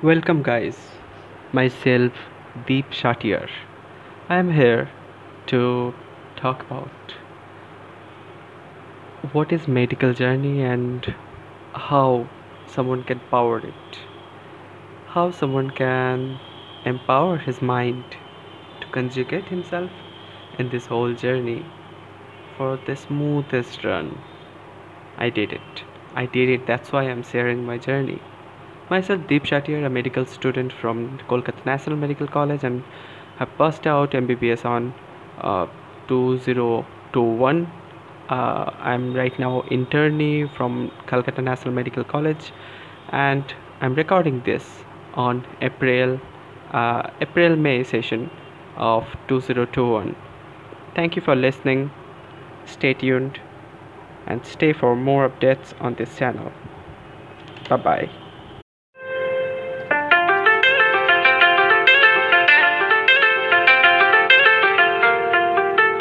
Welcome, guys. Myself, Deep Satiar. I am here to talk about what is medical journey and how someone can power it. How someone can empower his mind to conjugate himself in this whole journey for the smoothest run. I did it. I did it. That's why I'm sharing my journey. Myself, Deep Satiar, a medical student from Kolkata National Medical College, and have passed out MBBS on uh, 2021. Uh, I'm right now internee from Kolkata National Medical College, and I'm recording this on April uh, April May session of 2021. Thank you for listening. Stay tuned and stay for more updates on this channel. Bye bye.